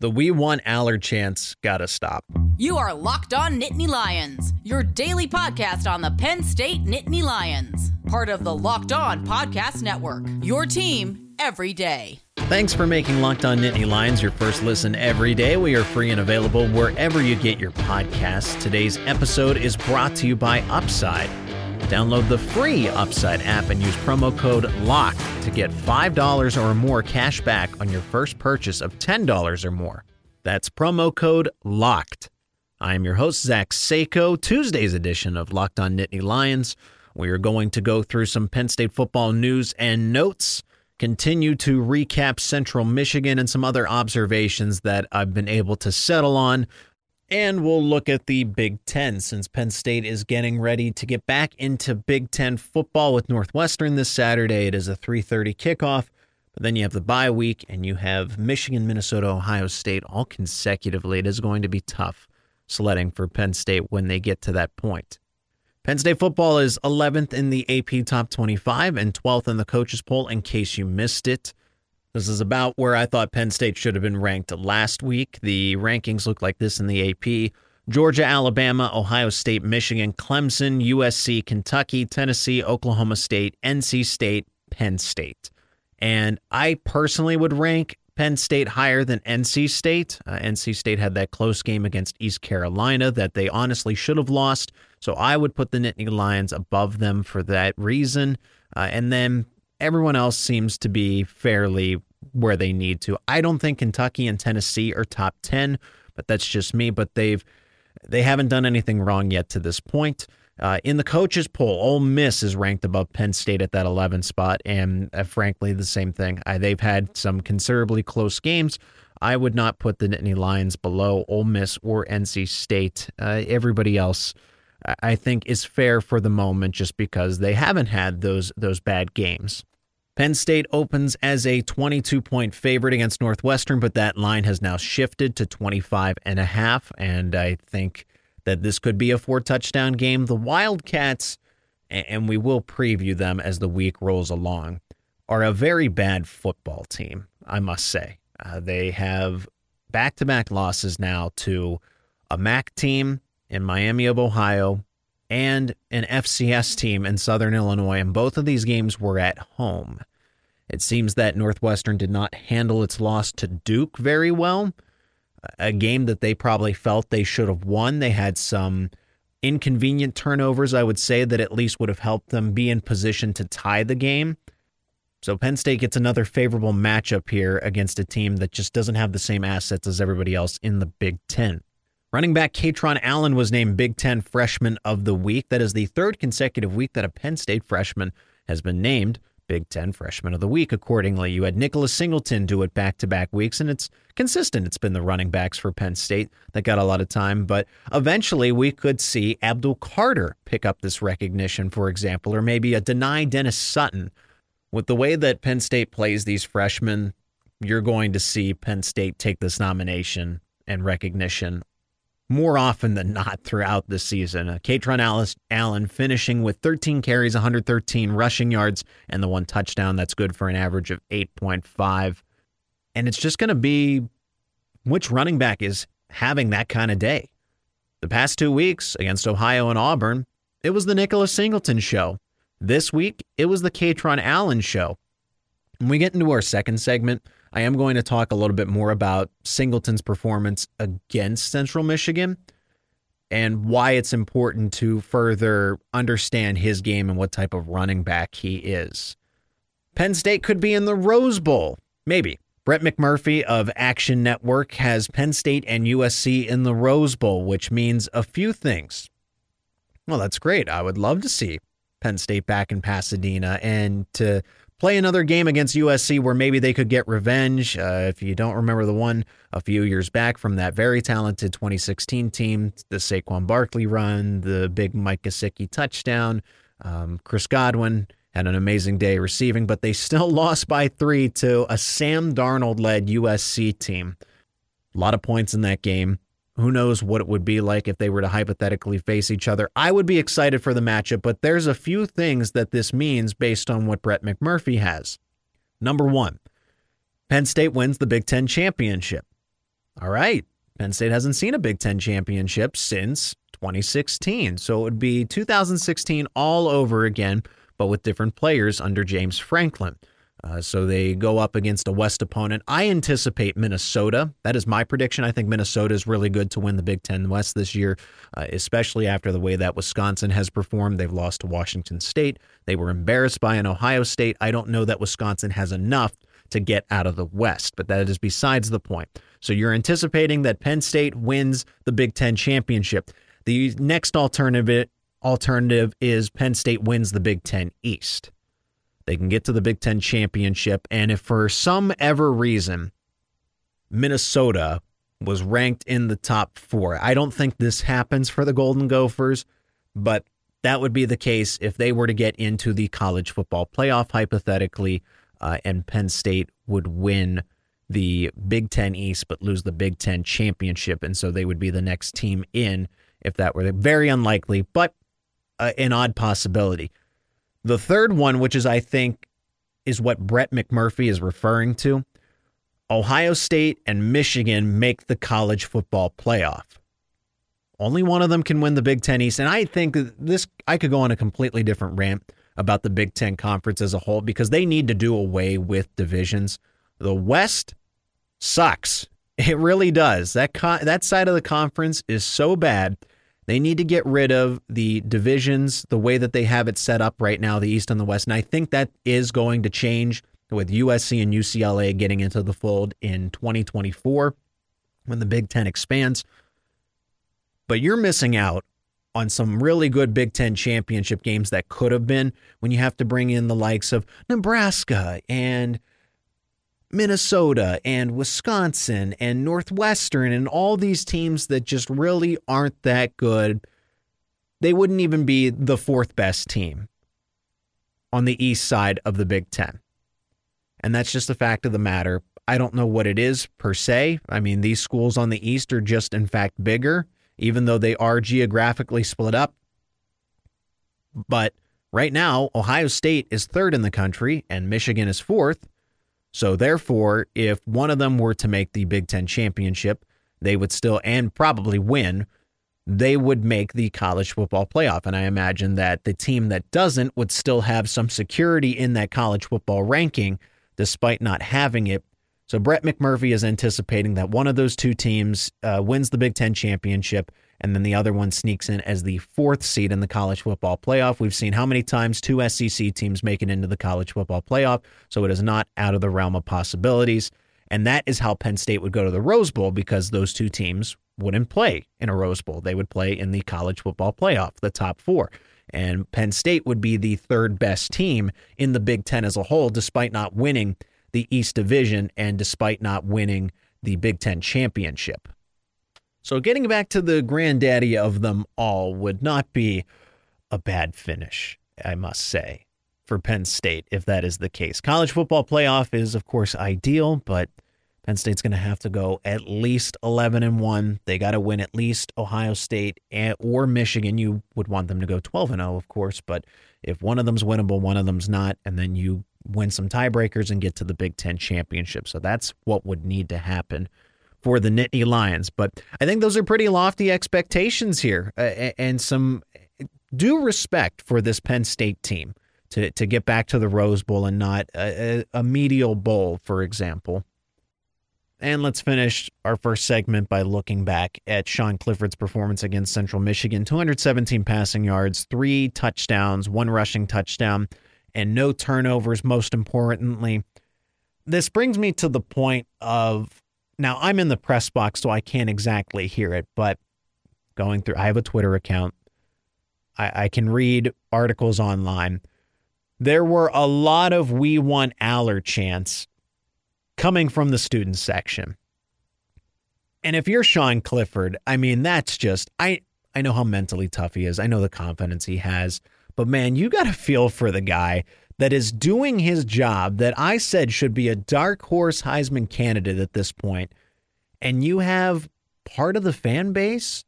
The We Want Allar chance gotta stop. You are Locked On Nittany Lions, your daily podcast on the Penn State Nittany Lions, part of the Locked On Podcast Network. Your team every day. Thanks for making Locked On Nittany Lions your first listen every day. We are free and available wherever you get your podcasts. Today's episode is brought to you by Upside. Download the free Upside app and use promo code LOCKED to get $5 or more cash back on your first purchase of $10 or more. That's promo code LOCKED. I am your host, Zach Seyko, Tuesday's edition of Locked on Nittany Lions. We are going to go through some Penn State football news and notes, continue to recap Central Michigan and some other observations that I've been able to settle on and we'll look at the Big Ten since Penn State is getting ready to get back into Big Ten football with Northwestern this Saturday. It is a 3:30 kickoff. But then you have the bye week and you have Michigan, Minnesota, Ohio State all consecutively. It is going to be tough sledding for Penn State when they get to that point. Penn State football is 11th in the AP Top 25 and 12th in the coaches poll in case you missed it. This is about where I thought Penn State should have been ranked last week. The rankings look like this in the AP Georgia, Alabama, Ohio State, Michigan, Clemson, USC, Kentucky, Tennessee, Oklahoma State, NC State, Penn State. And I personally would rank Penn State higher than NC State. Uh, NC State had that close game against East Carolina that they honestly should have lost. So I would put the Nittany Lions above them for that reason. Uh, and then everyone else seems to be fairly where they need to. I don't think Kentucky and Tennessee are top 10, but that's just me, but they've they haven't done anything wrong yet to this point. Uh, in the coaches poll, Ole Miss is ranked above Penn State at that 11 spot, and uh, frankly, the same thing. Uh, they've had some considerably close games. I would not put the Nittany Lions below Ole Miss or NC State. Uh, everybody else, I think, is fair for the moment, just because they haven't had those those bad games. Penn State opens as a 22 point favorite against Northwestern, but that line has now shifted to 25 and a half. And I think that this could be a four touchdown game. The Wildcats, and we will preview them as the week rolls along, are a very bad football team, I must say. Uh, they have back to back losses now to a MAC team in Miami of Ohio and an FCS team in Southern Illinois, and both of these games were at home. It seems that Northwestern did not handle its loss to Duke very well. A game that they probably felt they should have won. They had some inconvenient turnovers, I would say, that at least would have helped them be in position to tie the game. So Penn State gets another favorable matchup here against a team that just doesn't have the same assets as everybody else in the Big Ten. Running back Kaytron Allen was named Big Ten Freshman of the Week. That is the third consecutive week that a Penn State freshman has been named. Big Ten Freshman of the Week. Accordingly, you had Nicholas Singleton do it back to back weeks, and it's consistent. It's been the running backs for Penn State that got a lot of time, but eventually we could see Abdul Carter pick up this recognition, for example, or maybe a Dani Dennis Sutton. With the way that Penn State plays these freshmen, you're going to see Penn State take this nomination and recognition more often than not throughout the season. Uh, Kaytron Allen finishing with 13 carries, 113 rushing yards, and the one touchdown. That's good for an average of 8.5. And it's just going to be which running back is having that kind of day. The past two weeks against Ohio and Auburn, it was the Nicholas Singleton show. This week, it was the Kaytron Allen show. When we get into our second segment, I am going to talk a little bit more about Singleton's performance against Central Michigan and why it's important to further understand his game and what type of running back he is. Penn State could be in the Rose Bowl. Maybe. Brett McMurphy of Action Network has Penn State and USC in the Rose Bowl, which means a few things. Well, that's great. I would love to see Penn State back in Pasadena and to play another game against USC where maybe they could get revenge. Uh, if you don't remember the one a few years back from that very talented 2016 team, the Saquon Barkley run, the big Mike Gesicki touchdown, um, Chris Godwin had an amazing day receiving, but they still lost by three to a Sam Darnold led USC team. A lot of points in that game. Who knows what it would be like if they were to hypothetically face each other? I would be excited for the matchup, but there's a few things that this means based on what Brett McMurphy has. Number one, Penn State wins the Big Ten championship. All right. Penn State hasn't seen a Big Ten championship since 2016. So it would be 2016 all over again, but with different players under James Franklin. Uh, so they go up against a West opponent. I anticipate Minnesota. That is my prediction. I think Minnesota is really good to win the Big Ten West this year, uh, especially after the way that Wisconsin has performed. They've lost to Washington State. They were embarrassed by an Ohio State. I don't know that Wisconsin has enough to get out of the West, but that is besides the point. So you're anticipating that Penn State wins the Big Ten championship. The next alternative alternative is Penn State wins the Big Ten East. They can get to the Big Ten championship. And if for some ever reason Minnesota was ranked in the top four, I don't think this happens for the Golden Gophers, but that would be the case if they were to get into the college football playoff hypothetically, uh, and Penn State would win the Big Ten East but lose the Big Ten championship. And so they would be the next team in if that were very unlikely, but uh, an odd possibility. The third one, which is, I think, is what Brett McMurphy is referring to Ohio State and Michigan make the college football playoff. Only one of them can win the Big Ten East. And I think this, I could go on a completely different rant about the Big Ten Conference as a whole because they need to do away with divisions. The West sucks. It really does. That, that side of the conference is so bad they need to get rid of the divisions the way that they have it set up right now, the East and the West. And I think that is going to change with USC and UCLA getting into the fold in 2024 when the Big Ten expands. But you're missing out on some really good Big Ten championship games that could have been when you have to bring in the likes of Nebraska and Minnesota and Wisconsin and Northwestern and all these teams that just really aren't that good. They wouldn't even be the fourth best team on the east side of the Big Ten. And that's just the fact of the matter. I don't know what it is per se. I mean, these schools on the east are just, in fact, bigger, even though they are geographically split up. But right now, Ohio State is third in the country and Michigan is fourth. So therefore, if one of them were to make the Big Ten championship, they would still and probably win. They would make the college football playoff. And I imagine that the team that doesn't would still have some security in that college football ranking, despite not having it. So Brett McMurphy is anticipating that one of those two teams uh, wins the Big Ten championship and then the other one sneaks in as the fourth seed in the college football playoff. We've seen how many times two SEC teams make it into the college football playoff, so it is not out of the realm of possibilities. And that is how Penn State would go to the Rose Bowl because those two teams wouldn't play in a Rose Bowl. They would play in the college football playoff, the top four. And Penn State would be the third best team in the Big Ten as a whole, despite not winning the East Division and despite not winning the Big Ten championship. So getting back to the granddaddy of them all would not be a bad finish, I must say, for Penn State if that is the case. College football playoff is of course ideal, but Penn State's going to have to go at least 11 and 1. They got to win at least Ohio State or Michigan. You would want them to go 12 and 0, of course, but if one of them's winnable, one of them's not, and then you win some tiebreakers and get to the Big 10 championship. So that's what would need to happen for the Nittany Lions. But I think those are pretty lofty expectations here uh, and some due respect for this Penn State team to, to get back to the Rose Bowl and not a, a, medial bowl, for example. And let's finish our first segment by looking back at Sean Clifford's performance against Central Michigan 217 passing yards, three touchdowns, one rushing touchdown, and no turnovers, most importantly. This brings me to the point of now, I'm in the press box, so I can't exactly hear it, but going through, I have a Twitter account. I, I can read articles online. There were a lot of We Want Allar chants coming from the student section. And if you're Sean Clifford, I mean, that's just, I, I know how mentally tough he is. I know the confidence he has. But man, you got to feel for the guy that is doing his job that I said should be a dark horse Heisman candidate at this point, and you have part of the fan base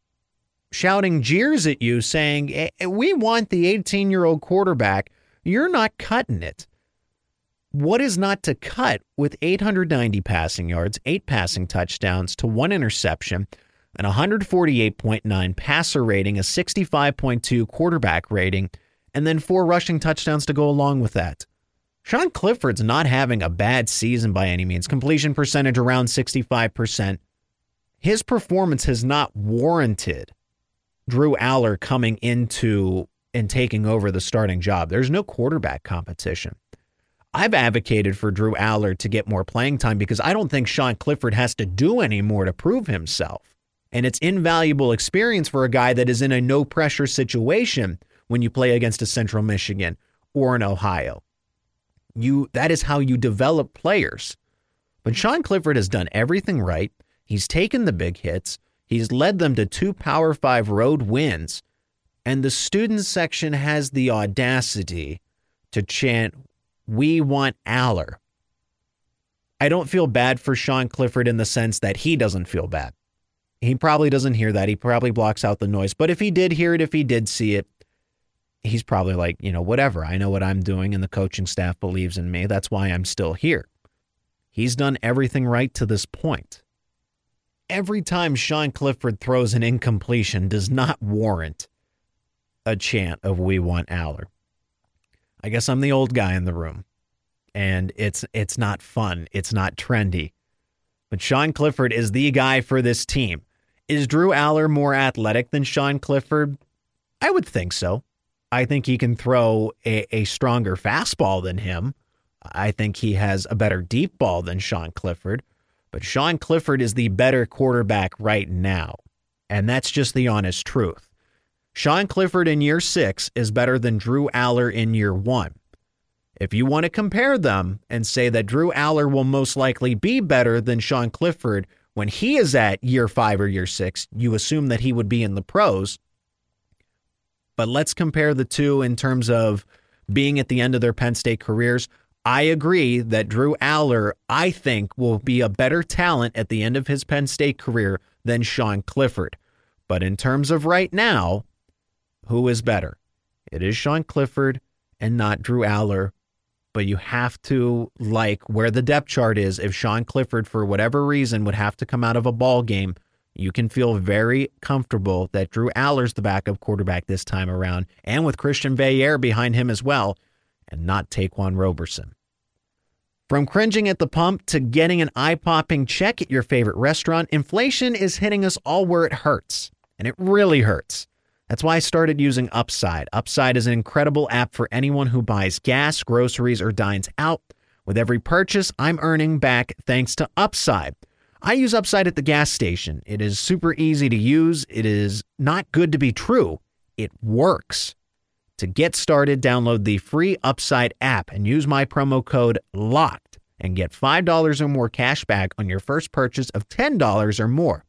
shouting jeers at you saying, hey, We want the 18 year old quarterback. You're not cutting it. what is not to cut with 890 passing yards, eight passing touchdowns to one interception, an 148.9 passer rating, a 65.2 quarterback rating, and then four rushing touchdowns to go along with that? Sean Clifford's not having a bad season by any means. Completion percentage around 65%. His performance has not warranted Drew Allar coming into and taking over the starting job. There's no quarterback competition. I've advocated for Drew Allar to get more playing time because I don't think Sean Clifford has to do any more to prove himself. And it's invaluable experience for a guy that is in a no pressure situation when you play against a Central Michigan or an Ohio. You that is how you develop players. But Sean Clifford has done everything right. He's taken the big hits. He's led them to two Power 5 road wins. And the student section has the audacity to chant, We want Allar. I don't feel bad for Sean Clifford in the sense that he doesn't feel bad. He probably doesn't hear that. He probably blocks out the noise. But if he did hear it, if he did see it, he's probably like, you know, whatever. I know what I'm doing, and the coaching staff believes in me. That's why I'm still here. He's done everything right to this point. Every time Sean Clifford throws an incompletion does not warrant a chant of "We want Allar." I guess I'm the old guy in the room, and it's it's not fun. It's not trendy. But Sean Clifford is the guy for this team. Is Drew Allar more athletic than Sean Clifford? I would think so. I think he can throw a, a stronger fastball than him. I think he has a better deep ball than Sean Clifford. But Sean Clifford is the better quarterback right now. And that's just the honest truth. Sean Clifford in year six is better than Drew Allar in year one. If you want to compare them and say that Drew Allar will most likely be better than Sean Clifford when he is at year five or year six, you assume that he would be in the pros. But let's compare the two in terms of being at the end of their Penn State careers. I agree that Drew Allar, I think, will be a better talent at the end of his Penn State career than Sean Clifford. But in terms of right now, who is better? It is Sean Clifford and not Drew Allar. But you have to like where the depth chart is. If Sean Clifford, for whatever reason, would have to come out of a ball game, you can feel very comfortable that Drew Allar's the backup quarterback this time around, and with Christian Veilleux behind him as well, and not Ta'Quan Roberson. From cringing at the pump to getting an eye popping check at your favorite restaurant, inflation is hitting us all where it hurts. And it really hurts. That's why I started using Upside. Upside is an incredible app for anyone who buys gas, groceries, or dines out. With every purchase, I'm earning back thanks to Upside. I use Upside at the gas station. It is super easy to use. It is not good to be true. It works. To get started, download the free Upside app and use my promo code LOCKED and get $5 or more cash back on your first purchase of $10 or more.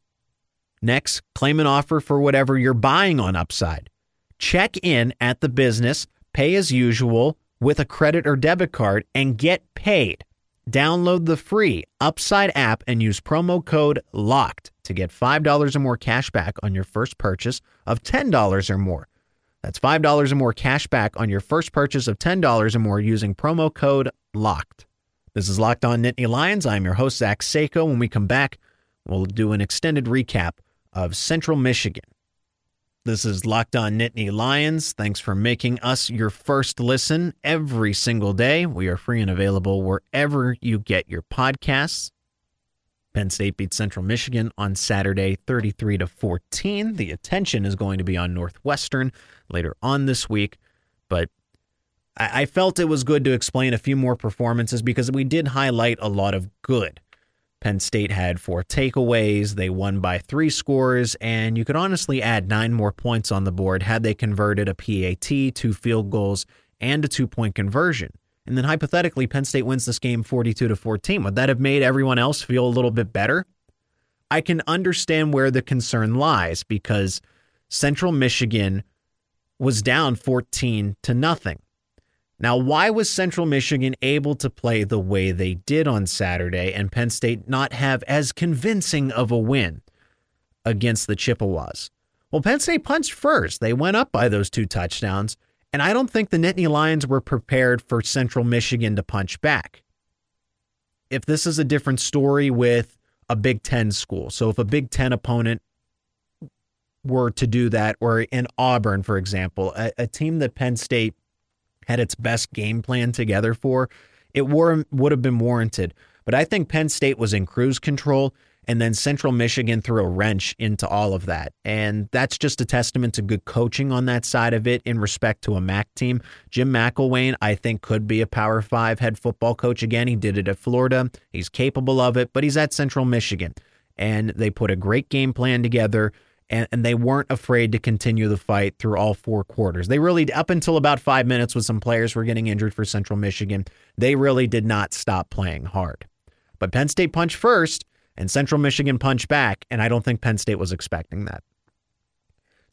Next, claim an offer for whatever you're buying on Upside. Check in at the business, pay as usual with a credit or debit card, and get paid. Download the free Upside app and use promo code LOCKED to get $5 or more cash back on your first purchase of $10 or more. That's $5 or more cash back on your first purchase of $10 or more using promo code LOCKED. This is Locked On Nittany Lions. I'm your host, Zach Seyko. When we come back, we'll do an extended recap of Central Michigan. This is Locked On Nittany Lions. Thanks for making us your first listen every single day. We are free and available wherever you get your podcasts. Penn State beat Central Michigan on Saturday 33 to 14. The attention is going to be on Northwestern later on this week, but I felt it was good to explain a few more performances because we did highlight a lot of good. Penn State had four takeaways. They won by three scores, and you could honestly add nine more points on the board had they converted a PAT, two field goals, and a two point conversion. And then hypothetically, Penn State wins this game 42 to 14. Would that have made everyone else feel a little bit better? I can understand where the concern lies because Central Michigan was down 14 to nothing. Now, why was Central Michigan able to play the way they did on Saturday and Penn State not have as convincing of a win against the Chippewas? Well, Penn State punched first. They went up by those two touchdowns, And I don't think the Nittany Lions were prepared for Central Michigan to punch back. If this is a different story with a Big Ten school, so if a Big Ten opponent were to do that, or in Auburn, for example, a, a team that Penn State had its best game plan together for, it were, would have been warranted. But I think Penn State was in cruise control and then Central Michigan threw a wrench into all of that. And that's just a testament to good coaching on that side of it in respect to a MAC team. Jim McElwain, I think, could be a Power Five head football coach again. He did it at Florida. He's capable of it, but he's at Central Michigan. And they put a great game plan together. And, and they weren't afraid to continue the fight through all four quarters. They really, up until about five minutes, with some players were getting injured for Central Michigan, they really did not stop playing hard. But Penn State punched first, and Central Michigan punched back, and I don't think Penn State was expecting that.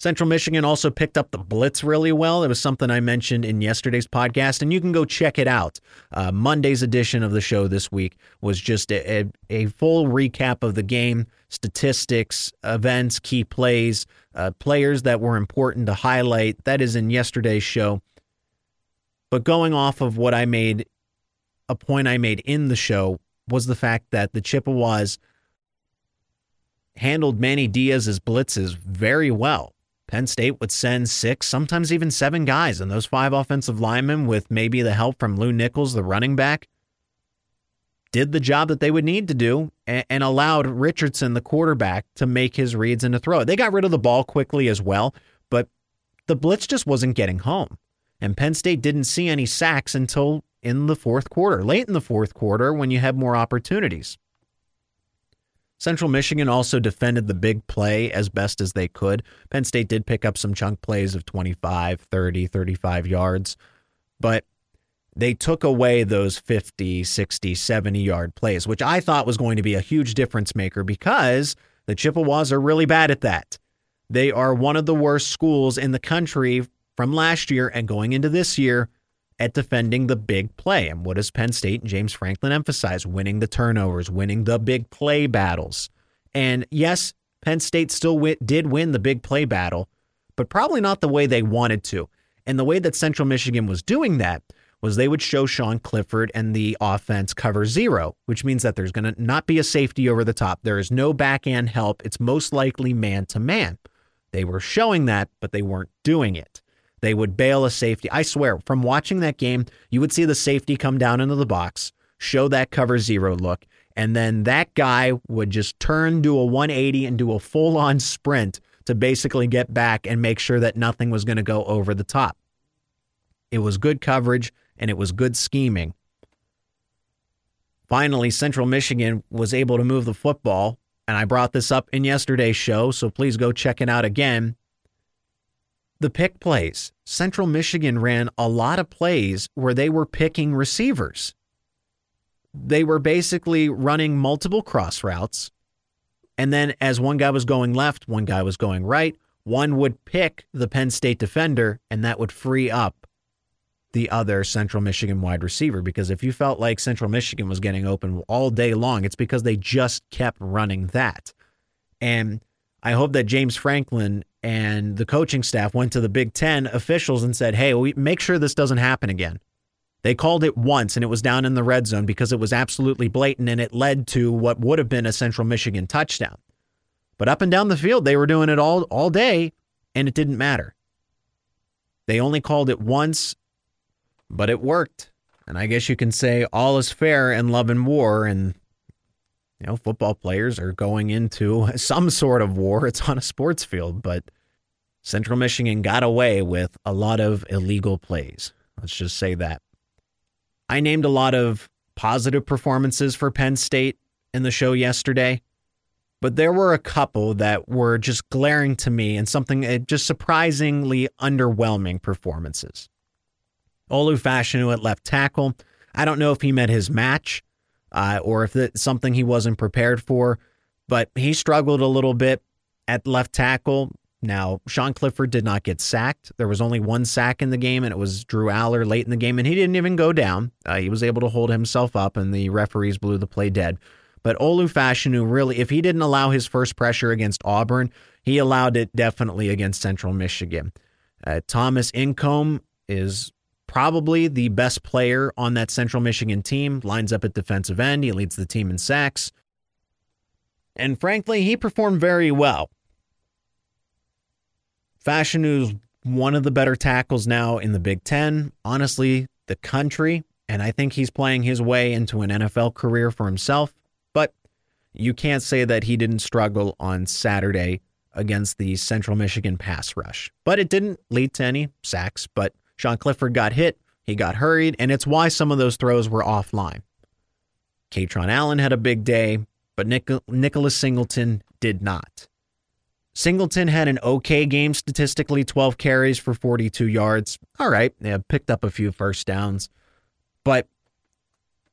Central Michigan also picked up the blitz really well. It was something I mentioned in yesterday's podcast, and you can go check it out. Uh, Monday's edition of the show this week was just a, a, a, full recap of the game, statistics, events, key plays, uh, players that were important to highlight. That is in yesterday's show. But going off of what I made, a point I made in the show was the fact that the Chippewas handled Manny Diaz's blitzes very well. Penn State would send six, sometimes even seven guys, and those five offensive linemen, with maybe the help from Lew Nichols, the running back, did the job that they would need to do and, and allowed Richardson, the quarterback, to make his reads and to throw it. They got rid of the ball quickly as well, but the blitz just wasn't getting home. And Penn State didn't see any sacks until in the fourth quarter, late in the fourth quarter when you have more opportunities. Central Michigan also defended the big play as best as they could. Penn State did pick up some chunk plays of 25, 30, 35 yards, but they took away those 50, 60, 70 yard plays, which I thought was going to be a huge difference maker because the Chippewas are really bad at that. They are one of the worst schools in the country from last year and going into this year at defending the big play. And what does Penn State and James Franklin emphasize? Winning the turnovers, winning the big play battles. And yes, Penn State still w- did win the big play battle, but probably not the way they wanted to. And the way that Central Michigan was doing that was they would show Sean Clifford and the offense cover zero, which means that there's going to not be a safety over the top. There is no backhand help. It's most likely man to man. They were showing that, but they weren't doing it. They would bail a safety. I swear, from watching that game, you would see the safety come down into the box, show that cover zero look, and then that guy would just turn, do a 180, and do a full on sprint to basically get back and make sure that nothing was going to go over the top. It was good coverage and it was good scheming. Finally, Central Michigan was able to move the football, and I brought this up in yesterday's show, so please go check it out again the pick plays. Central Michigan ran a lot of plays where they were picking receivers. They were basically running multiple cross routes. And then as one guy was going left, one guy was going right, one would pick the Penn State defender, and that would free up the other Central Michigan wide receiver. Because if you felt like Central Michigan was getting open all day long, it's because they just kept running that. And I hope that James Franklin and the coaching staff went to the Big Ten officials and said, hey, we make sure this doesn't happen again. They called it once and it was down in the red zone because it was absolutely blatant and it led to what would have been a Central Michigan touchdown. But up and down the field, they were doing it all, all day and it didn't matter. They only called it once, but it worked. And I guess you can say all is fair in love and war. And you know, football players are going into some sort of war. It's on a sports field, but Central Michigan got away with a lot of illegal plays. Let's just say that. I named a lot of positive performances for Penn State in the show yesterday, but there were a couple that were just glaring to me and something uh, just surprisingly underwhelming performances. Olu Fashanu at left tackle. I don't know if he met his match uh, or if it's something he wasn't prepared for. But he struggled a little bit at left tackle. Now, Sean Clifford did not get sacked. There was only one sack in the game, and it was Drew Allar late in the game, and he didn't even go down. Uh, he was able to hold himself up, and the referees blew the play dead. But Olu Fashanu really, if he didn't allow his first pressure against Auburn, he allowed it definitely against Central Michigan. Uh, Thomas Incoom is probably the best player on that Central Michigan team, lines up at defensive end. He leads the team in sacks. And frankly, he performed very well. Fashanu one of the better tackles now in the Big Ten. Honestly, the country. And I think he's playing his way into an NFL career for himself. But you can't say that he didn't struggle on Saturday against the Central Michigan pass rush. But it didn't lead to any sacks. But Sean Clifford got hit, he got hurried, and it's why some of those throws were offline. Kaytron Allen had a big day, but Nic- Nicholas Singleton did not. Singleton had an okay game statistically 12 carries for 42 yards. All right, yeah, picked up a few first downs. But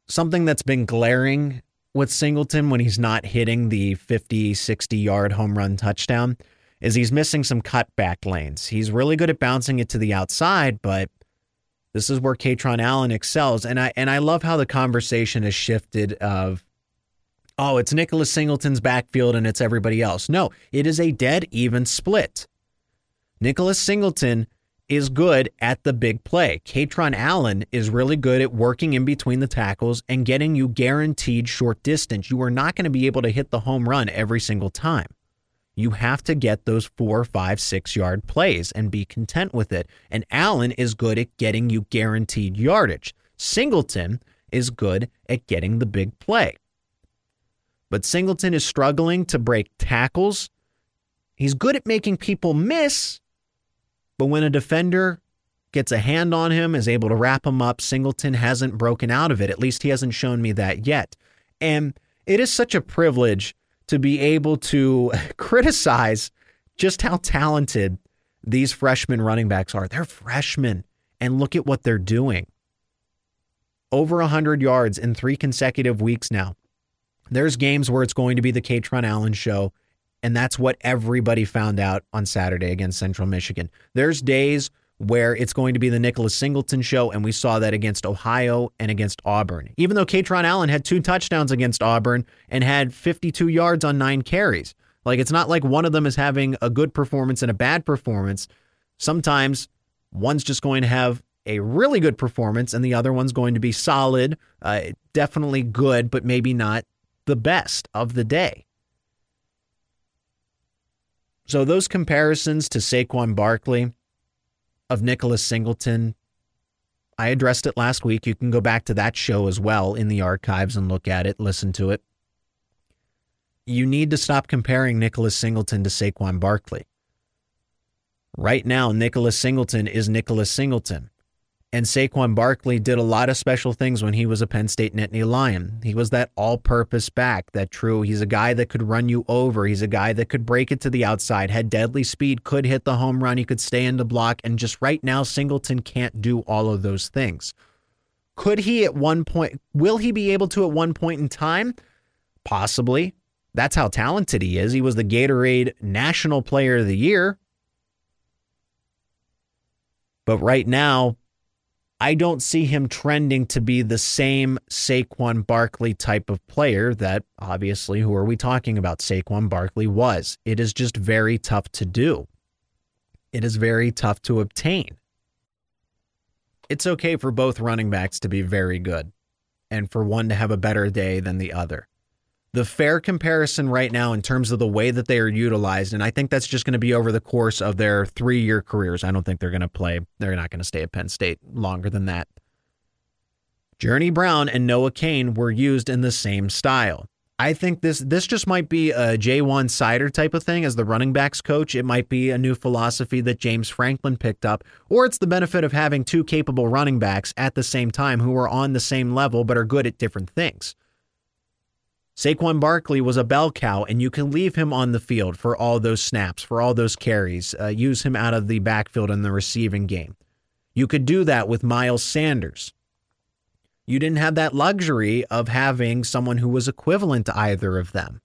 something that's been glaring with Singleton when he's not hitting the 50, 60 yard home run touchdown is he's missing some cutback lanes. He's really good at bouncing it to the outside, but this is where Kaytron Allen excels. And I and I love how the conversation has shifted of oh, it's Nicholas Singleton's backfield and it's everybody else. No, it is a dead even split. Nicholas Singleton is good at the big play. Kaytron Allen is really good at working in between the tackles and getting you guaranteed short distance. You are not going to be able to hit the home run every single time. You have to get those four, five, six yard plays and be content with it. And Allen is good at getting you guaranteed yardage. Singleton is good at getting the big play. But Singleton is struggling to break tackles. He's good at making people miss. But when a defender gets a hand on him, is able to wrap him up, Singleton hasn't broken out of it. At least he hasn't shown me that yet. And it is such a privilege to be able to criticize just how talented these freshman running backs are. They're freshmen, and look at what they're doing. Over 100 yards in three consecutive weeks now. There's games where it's going to be the Kaytron Allen show, and that's what everybody found out on Saturday against Central Michigan. There's days where it's going to be the Nicholas Singleton show, and we saw that against Ohio and against Auburn. Even though Kaytron Allen had two touchdowns against Auburn and had 52 yards on nine carries. Like it's not like one of them is having a good performance and a bad performance. Sometimes one's just going to have a really good performance and the other one's going to be solid, uh, definitely good, but maybe not the best of the day. So those comparisons to Saquon Barkley, of Nicholas Singleton. I addressed it last week. You can go back to that show as well in the archives and look at it, listen to it. You need to stop comparing Nicholas Singleton to Saquon Barkley. Right now, Nicholas Singleton is Nicholas Singleton. And Saquon Barkley did a lot of special things when he was a Penn State Nittany Lion. He was that all purpose back, that true. He's a guy that could run you over. He's a guy that could break it to the outside, had deadly speed, could hit the home run. He could stay in the block. And just right now, Singleton can't do all of those things. Could he at one point, will he be able to at one point in time? Possibly. That's how talented he is. He was the Gatorade National Player of the Year. But right now, I don't see him trending to be the same Saquon Barkley type of player that obviously, who are we talking about? Saquon Barkley was. It is just very tough to do. It is very tough to obtain. It's okay for both running backs to be very good and for one to have a better day than the other the fair comparison right now in terms of the way that they are utilized, and I think that's just going to be over the course of their three year careers. I don't think they're going to play, they're not going to stay at Penn State longer than that. Journey Brown and Noah Cain were used in the same style. I think this this just might be a Ja'Juan Seider type of thing as the running backs coach. It might be a new philosophy that James Franklin picked up, or it's the benefit of having two capable running backs at the same time who are on the same level but are good at different things. Saquon Barkley was a bell cow, and you can leave him on the field for all those snaps, for all those carries, uh, use him out of the backfield in the receiving game. You could do that with Miles Sanders. You didn't have that luxury of having someone who was equivalent to either of them.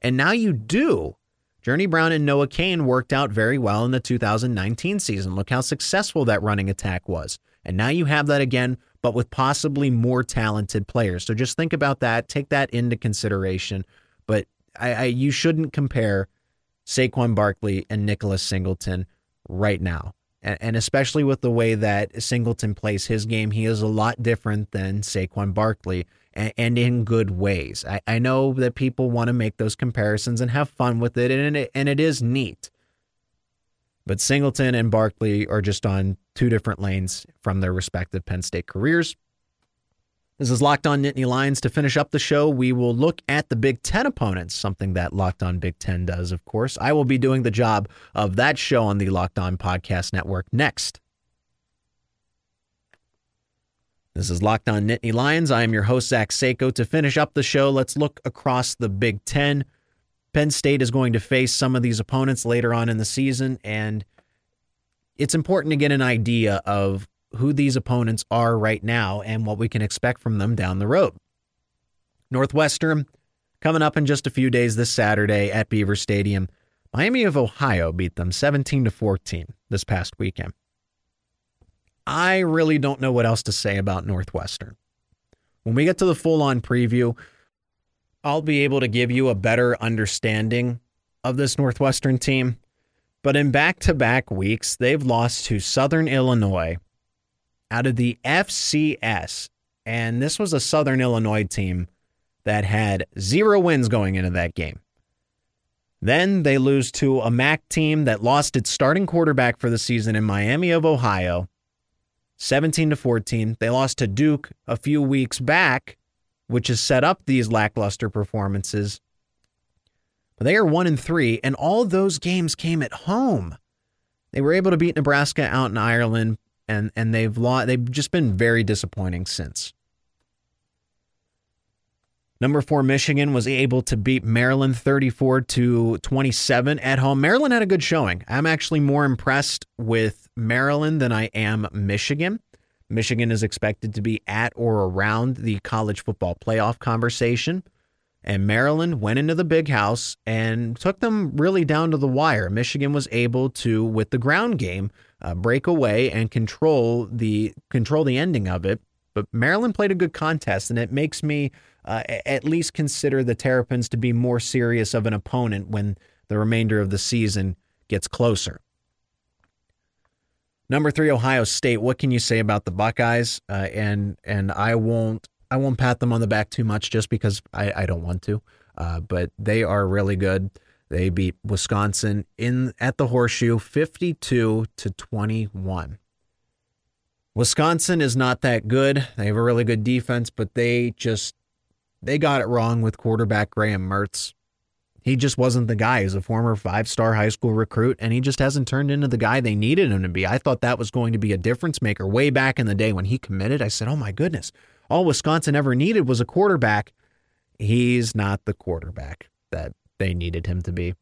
And now you do. Journey Brown and Noah Cain worked out very well in the 2019 season. Look how successful that running attack was. And now you have that again but with possibly more talented players. So just think about that. Take that into consideration. But I, I you shouldn't compare Saquon Barkley and Nicholas Singleton right now. And especially with the way that Singleton plays his game, he is a lot different than Saquon Barkley and in good ways. I, I know that people want to make those comparisons and have fun with it, and it, and it is neat. But Singleton and Barkley are just on two different lanes from their respective Penn State careers. This is Locked On Nittany Lions. To finish up the show, we will look at the Big Ten opponents, something that Locked On Big Ten does, of course. I will be doing the job of that show on the Locked On Podcast Network next. This is Locked On Nittany Lions. I am your host, Zach Seyko. To finish up the show, let's look across the Big Ten. Penn State is going to face some of these opponents later on in the season, and it's important to get an idea of who these opponents are right now and what we can expect from them down the road. Northwestern coming up in just a few days this Saturday at Beaver Stadium. Miami of Ohio beat them 17 to 14 this past weekend. I really don't know what else to say about Northwestern. When we get to the full on preview, I'll be able to give you a better understanding of this Northwestern team. But in back to back weeks, they've lost to Southern Illinois out of the FCS. And this was a Southern Illinois team that had zero wins going into that game. Then they lose to a MAC team that lost its starting quarterback for the season in Miami of Ohio 17 to 14. They lost to Duke a few weeks back, which has set up these lackluster performances. But they are 1 and 3 and all those games came at home. They were able to beat Nebraska out in Ireland and and they've lost, they've just been very disappointing since. Number 4 Michigan was able to beat Maryland 34 to 27 at home. Maryland had a good showing. I'm actually more impressed with Maryland than I am Michigan. Michigan is expected to be at or around the college football playoff conversation. And Maryland went into the big house and took them really down to the wire. Michigan was able to, with the ground game, uh, break away and control the control the ending of it. But Maryland played a good contest, and it makes me uh, at least consider the Terrapins to be more serious of an opponent when the remainder of the season gets closer. Number three, Ohio State. What can you say about the Buckeyes? Uh, and and I won't I won't pat them on the back too much just because I, I don't want to. Uh, but they are really good. They beat Wisconsin in at the Horseshoe, fifty-two to twenty-one. Wisconsin is not that good. They have a really good defense, but they just they got it wrong with quarterback Graham Mertz. He just wasn't the guy. He's a former five star high school recruit, and he just hasn't turned into the guy they needed him to be. I thought that was going to be a difference maker way back in the day when he committed. I said, oh my goodness, all Wisconsin ever needed was a quarterback. He's not the quarterback that they needed him to be.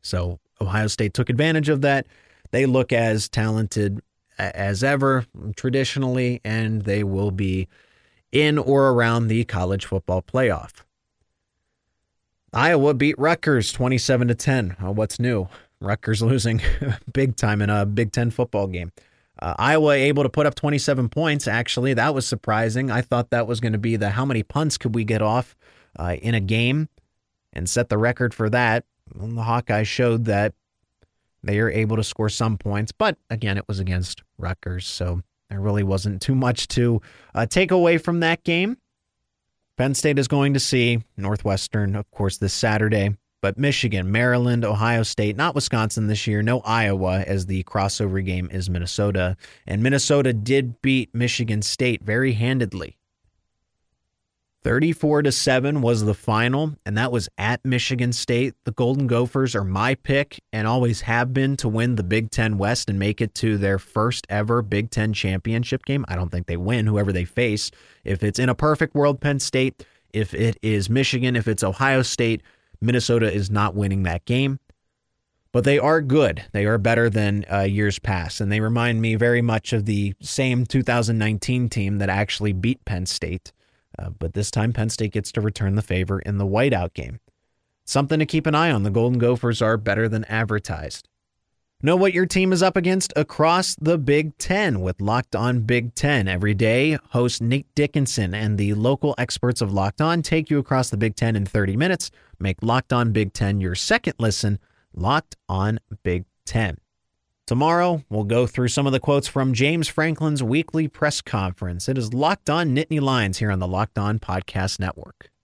So Ohio State took advantage of that. They look as talented as ever traditionally, and they will be in or around the college football playoff. Iowa beat Rutgers 27 to 10. Uh, what's new? Rutgers losing big time in a Big Ten football game. Uh, Iowa able to put up 27 points. Actually, that was surprising. I thought that was going to be the how many punts could we get off uh, in a game and set the record for that. Well, the Hawkeyes showed that they are able to score some points, but again, it was against Rutgers, so there really wasn't too much to uh, take away from that game. Penn State is going to see Northwestern, of course, this Saturday, but Michigan, Maryland, Ohio State, not Wisconsin this year, no Iowa, as the crossover game is Minnesota. And Minnesota did beat Michigan State very handedly. 34 to 7 was the final, and that was at Michigan State. The Golden Gophers are my pick and always have been to win the Big Ten West and make it to their first ever Big Ten championship game. I don't think they win, whoever they face. If it's in a perfect world, Penn State, if it is Michigan, if it's Ohio State, Minnesota is not winning that game. But they are good. They are better than uh, years past. And they remind me very much of the same 2019 team that actually beat Penn State uh, but this time, Penn State gets to return the favor in the whiteout game. Something to keep an eye on. The Golden Gophers are better than advertised. Know what your team is up against across the Big Ten with Locked On Big Ten. Every day, host Nate Dickinson and the local experts of Locked On take you across the Big Ten in 30 minutes. Make Locked On Big Ten your second listen. Locked On Big Ten. Tomorrow, we'll go through some of the quotes from James Franklin's weekly press conference. It is Locked On Nittany Lions here on the Locked On Podcast Network.